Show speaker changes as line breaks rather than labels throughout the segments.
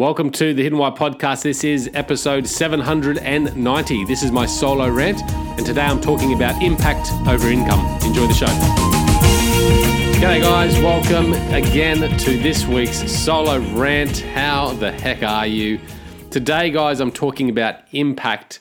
Welcome to the Hidden Why podcast. This is episode 790. This is my solo rant, and today I'm talking about impact over income. Enjoy the show. G'day, guys. Welcome again to this week's solo rant. How the heck are you? Today, guys, I'm talking about impact,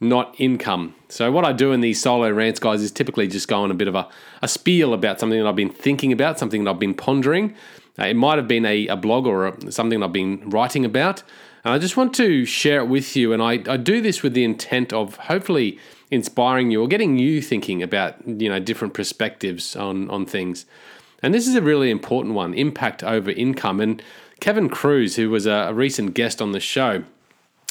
not income. So, what I do in these solo rants, guys, is typically just go on a bit of a, a spiel about something that I've been thinking about, something that I've been pondering. Uh, it might have been a, a blog or a, something I've been writing about. And I just want to share it with you. And I, I do this with the intent of hopefully inspiring you or getting you thinking about you know different perspectives on, on things. And this is a really important one impact over income. And Kevin Kruse, who was a, a recent guest on the show,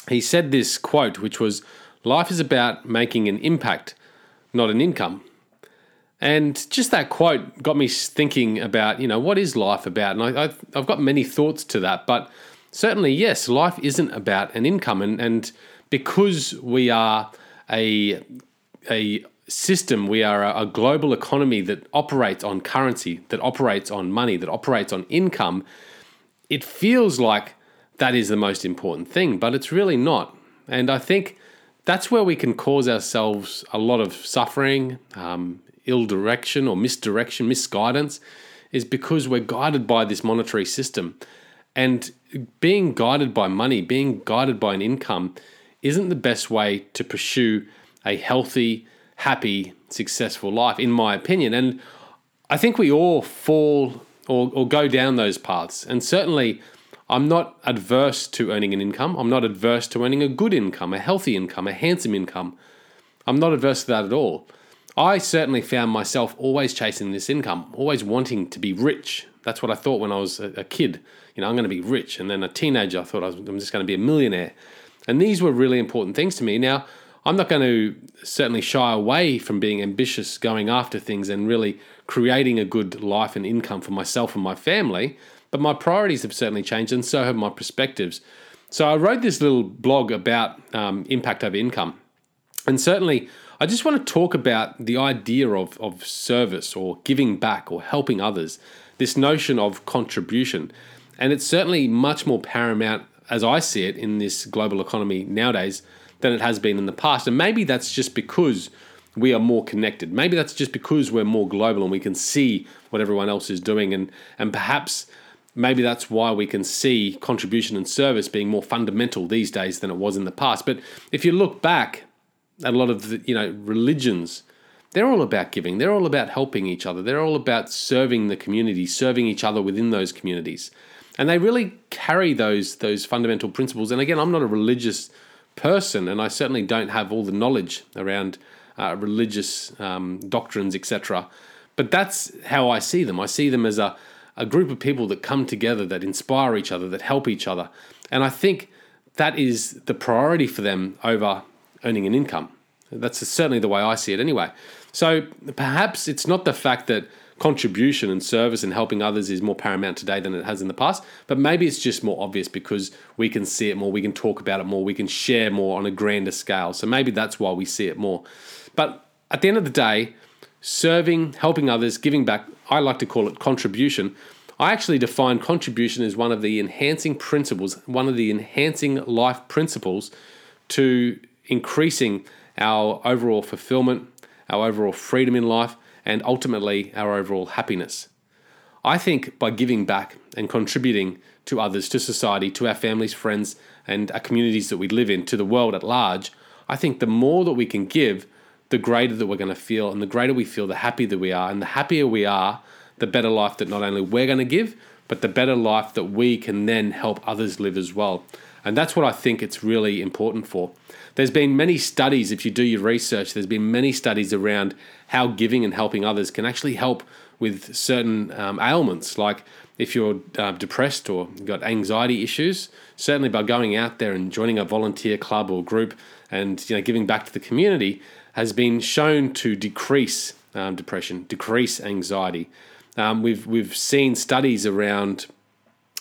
he said this quote, which was Life is about making an impact, not an income. And just that quote got me thinking about, you know, what is life about? And I, have got many thoughts to that, but certainly, yes, life isn't about an income. And, and because we are a, a system, we are a, a global economy that operates on currency, that operates on money, that operates on income, it feels like that is the most important thing, but it's really not. And I think that's where we can cause ourselves a lot of suffering, um, ill direction or misdirection, misguidance, is because we're guided by this monetary system. And being guided by money, being guided by an income, isn't the best way to pursue a healthy, happy, successful life, in my opinion. And I think we all fall or, or go down those paths. And certainly, I'm not adverse to earning an income. I'm not adverse to earning a good income, a healthy income, a handsome income. I'm not adverse to that at all. I certainly found myself always chasing this income, always wanting to be rich. That's what I thought when I was a, kid. You know, I'm going to be rich. And then a teenager, I thought I was, I'm just going to be a millionaire. And these were really important things to me. Now, I'm not going to certainly shy away from being ambitious, going after things, and really creating a good life and income for myself and my family. But my priorities have certainly changed, and so have my perspectives. So I wrote this little blog about um, impact over income. And certainly, I just want to talk about the idea of, of service or giving back or helping others, this notion of contribution. And it's certainly much more paramount, as I see it, in this global economy nowadays than it has been in the past. And maybe that's just because we are more connected. Maybe that's just because we're more global and we can see what everyone else is doing. And, and perhaps maybe that's why we can see contribution and service being more fundamental these days than it was in the past. But if you look back a lot of the, you know religions they're all about giving. They're all about helping each other. They're all about serving the community serving each other within those communities. And they really carry those those fundamental principles. And again i'm not a religious person and i certainly don't have all the knowledge around uh, religious um, doctrines etc but that's how i see them. I see them as a, a group of people that come together that inspire each other that help each other. And i think that is the priority for them over earning an income. That's certainly the way I see it anyway. So perhaps it's not the fact that contribution and service and helping others is more paramount today than it has in the past, but maybe it's just more obvious because we can see it more, we can talk about it more, we can share more on a grander scale. So maybe that's why we see it more. But at the end of the day, serving, helping others, giving back, I like to call it contribution. I actually define contribution as one of the enhancing principles, one of the enhancing life principles to increasing our overall fulfillment, our overall freedom in life, and ultimately our overall happiness. I think by giving back and contributing to others, to society, to our families, friends, and our communities that we live in, to the world at large, I think the more that we can give, the greater that we're going to feel. And the greater we feel, the happier that we are. And the happier we are, the better life that not only we're going to give, but the better life that we can then help others live as well. And that's what I think it's really important for. There's been many studies, if you do your research, there's been many studies around how giving and helping others can actually help with certain um, ailments. Like if you're uh, depressed or got anxiety issues, certainly by going out there and joining a volunteer club or group and you know giving back to the community has been shown to decrease um, depression, decrease anxiety. Um, we've we've seen studies around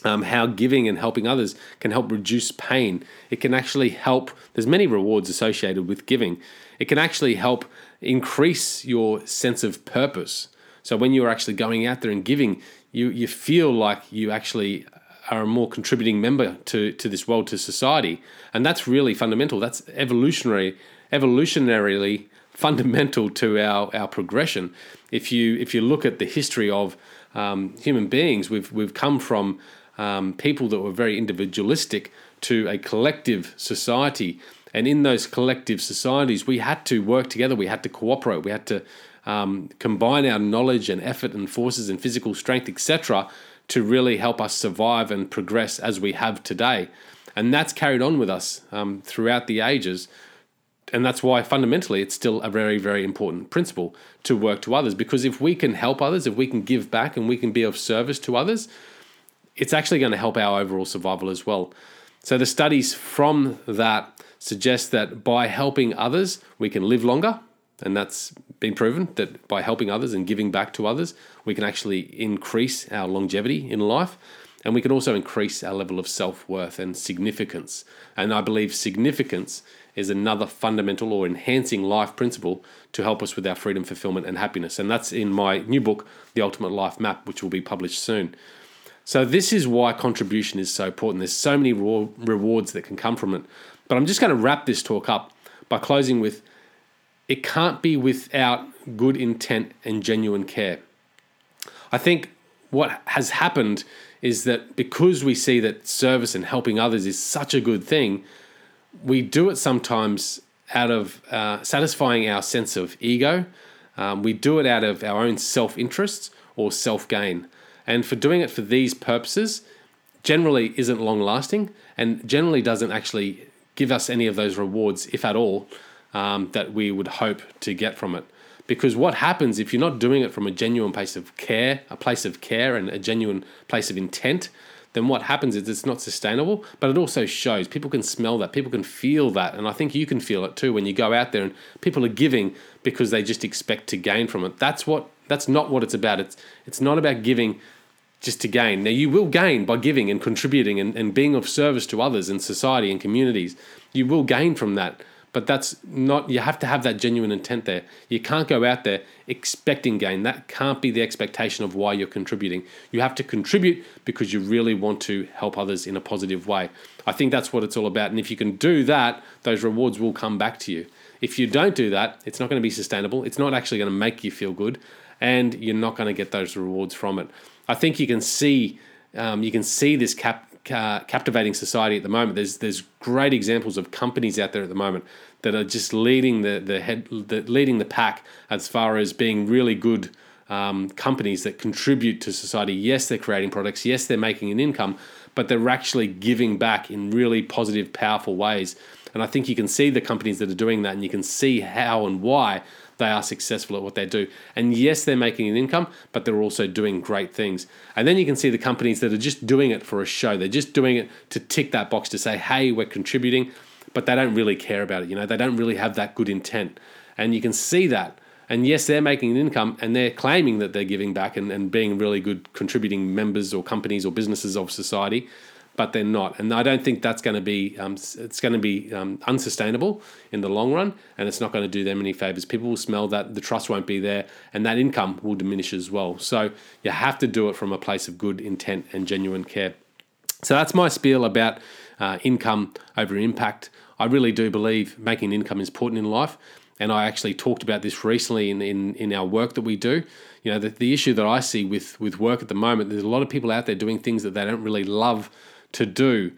um, how giving and helping others can help reduce pain. It can actually help, there's many rewards associated with giving. It can actually help increase your sense of purpose. So when you're actually going out there and giving, you, you feel like you actually are a more contributing member to, to this world, to society. And that's really fundamental. That's evolutionary, evolutionarily fundamental to our, our progression. If you if you look at the history of um, human beings, we've we've come from um, people that were very individualistic to a collective society, and in those collective societies, we had to work together. We had to cooperate. We had to um, combine our knowledge and effort and forces and physical strength, etc., to really help us survive and progress as we have today. And that's carried on with us um, throughout the ages. And that's why fundamentally it's still a very, very important principle to work to others. Because if we can help others, if we can give back and we can be of service to others, it's actually going to help our overall survival as well. So the studies from that suggest that by helping others, we can live longer. And that's been proven that by helping others and giving back to others, we can actually increase our longevity in life. And we can also increase our level of self worth and significance. And I believe significance is another fundamental or enhancing life principle to help us with our freedom, fulfillment, and happiness. And that's in my new book, The Ultimate Life Map, which will be published soon. So, this is why contribution is so important. There's so many rewards that can come from it. But I'm just going to wrap this talk up by closing with it can't be without good intent and genuine care. I think what has happened is that because we see that service and helping others is such a good thing, we do it sometimes out of uh, satisfying our sense of ego. Um, we do it out of our own self interests or self gain. And for doing it for these purposes, generally isn't long lasting and generally doesn't actually give us any of those rewards, if at all, um, that we would hope to get from it. Because what happens if you're not doing it from a genuine place of care, a place of care, and a genuine place of intent, then what happens is it's not sustainable, but it also shows. People can smell that, people can feel that, and I think you can feel it too when you go out there and people are giving because they just expect to gain from it. That's what that's not what it's about. It's it's not about giving just to gain. Now you will gain by giving and contributing and, and being of service to others in society and communities. You will gain from that. But that's not, you have to have that genuine intent there. You can't go out there expecting gain. That can't be the expectation of why you're contributing. You have to contribute because you really want to help others in a positive way. I think that's what it's all about. And if you can do that, those rewards will come back to you. If you don't do that, it's not going to be sustainable. It's not actually going to make you feel good, and you're not going to get those rewards from it. I think you can see um, you can see this cap captivating society at the moment. There's there's great examples of companies out there at the moment that are just leading the the head the, leading the pack as far as being really good um, companies that contribute to society. Yes, they're creating products. Yes, they're making an income, but they're actually giving back in really positive, powerful ways. And I think you can see the companies that are doing that, and you can see how and why they are successful at what they do. And yes, they're making an income, but they're also doing great things. And then you can see the companies that are just doing it for a show. They're just doing it to tick that box to say, hey, we're contributing, but they don't really care about it. You know, they don't really have that good intent. And you can see that. And yes, they're making an income and they're claiming that they're giving back and, and being really good contributing members or companies or businesses of society but they're not. And I don't think that's going to be um, it's going to be um, unsustainable in the long run, and it's not going to do them any favors. People will smell that the trust won't be there, and that income will diminish as well. So you have to do it from a place of good intent and genuine care. So that's my spiel about uh, income over impact. I really do believe making income is important in life. And I actually talked about this recently in, in, in our work that we do. You know, the, the issue that I see with, with work at the moment, there's a lot of people out there doing things that they don't really love to do.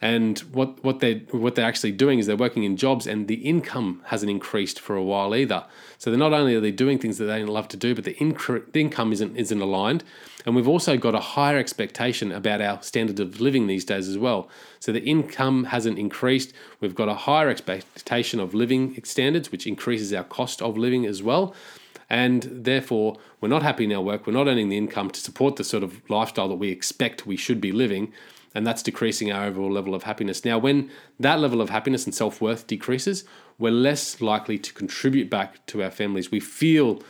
And what, what they're what they're actually doing is they're working in jobs, and the income hasn't increased for a while either. So they're not only are they doing things that they don't love to do, but the, inc- the income isn't isn't aligned. And we've also got a higher expectation about our standard of living these days as well. So the income hasn't increased. We've got a higher expectation of living standards, which increases our cost of living as well and therefore we're not happy in our work. We're not earning the income to support the sort of lifestyle that we expect we should be living, and that's decreasing our overall level of happiness. Now, when that level of happiness and self worth decreases, we're less likely to contribute back to our families. We feel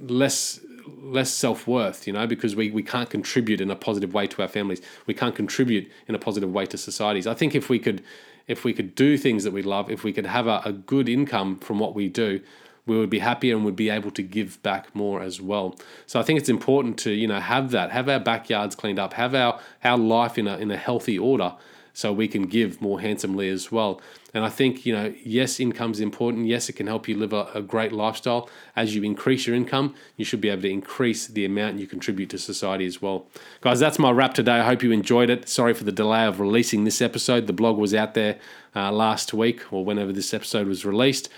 less less self worth, you know, because we, we can't contribute in a positive way to our families. We can't contribute in a positive way to societies. I think if we could if we could do things that we love, if we could have a, a good income from what we do, we would be happier and would be able to give back more as well. So I think it's important to you know have that, have our backyards cleaned up, have our our life in a in a healthy order, so we can give more handsomely as well. And I think you know yes, income is important. Yes, it can help you live a, a great lifestyle. As you increase your income, you should be able to increase the amount you contribute to society as well. Guys, that's my wrap today. I hope you enjoyed it. Sorry for the delay of releasing this episode. The blog was out there uh, last week or whenever this episode was released.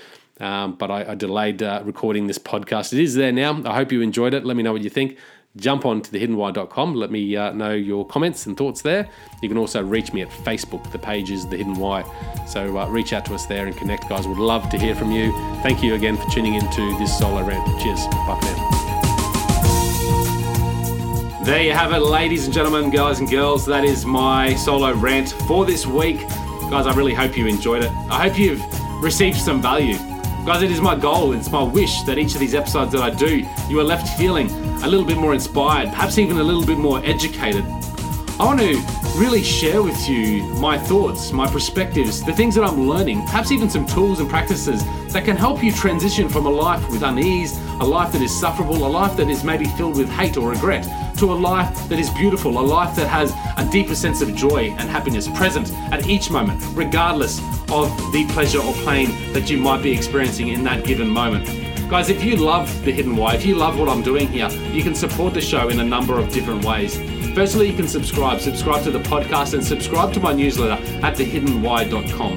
Um, but I, I delayed uh, recording this podcast. It is there now. I hope you enjoyed it. Let me know what you think. Jump on to thehiddenwhy.com. Let me uh, know your comments and thoughts there. You can also reach me at Facebook. The page is The Hidden Why. So uh, reach out to us there and connect, guys. Would love to hear from you. Thank you again for tuning into this solo rant. Cheers. Bye for now. There you have it, ladies and gentlemen, guys and girls. That is my solo rant for this week. Guys, I really hope you enjoyed it. I hope you've received some value. Guys, it is my goal, it's my wish that each of these episodes that I do, you are left feeling a little bit more inspired, perhaps even a little bit more educated. I want to really share with you my thoughts, my perspectives, the things that I'm learning, perhaps even some tools and practices that can help you transition from a life with unease, a life that is sufferable, a life that is maybe filled with hate or regret, to a life that is beautiful, a life that has a deeper sense of joy and happiness present at each moment, regardless of the pleasure or pain that you might be experiencing in that given moment. Guys, if you love The Hidden Why, if you love what I'm doing here, you can support the show in a number of different ways. Firstly, you can subscribe. Subscribe to the podcast and subscribe to my newsletter at thehiddenwhy.com.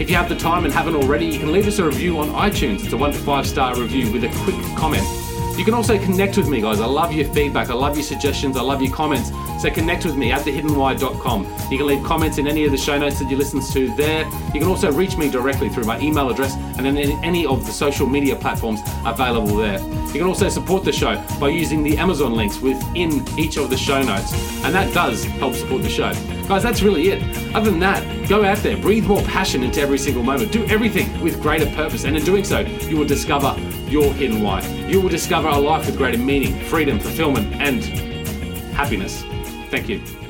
If you have the time and haven't already, you can leave us a review on iTunes. It's a one to five star review with a quick comment. You can also connect with me, guys. I love your feedback. I love your suggestions. I love your comments. So connect with me at thehiddenwhy.com. You can leave comments in any of the show notes that you listen to there. You can also reach me directly through my email address and then in any of the social media platforms available there. You can also support the show by using the Amazon links within each of the show notes. And that does help support the show. Guys, that's really it. Other than that, go out there, breathe more passion into every single moment, do everything with greater purpose, and in doing so, you will discover your hidden why. You will discover a life with greater meaning, freedom, fulfillment, and happiness. Thank you.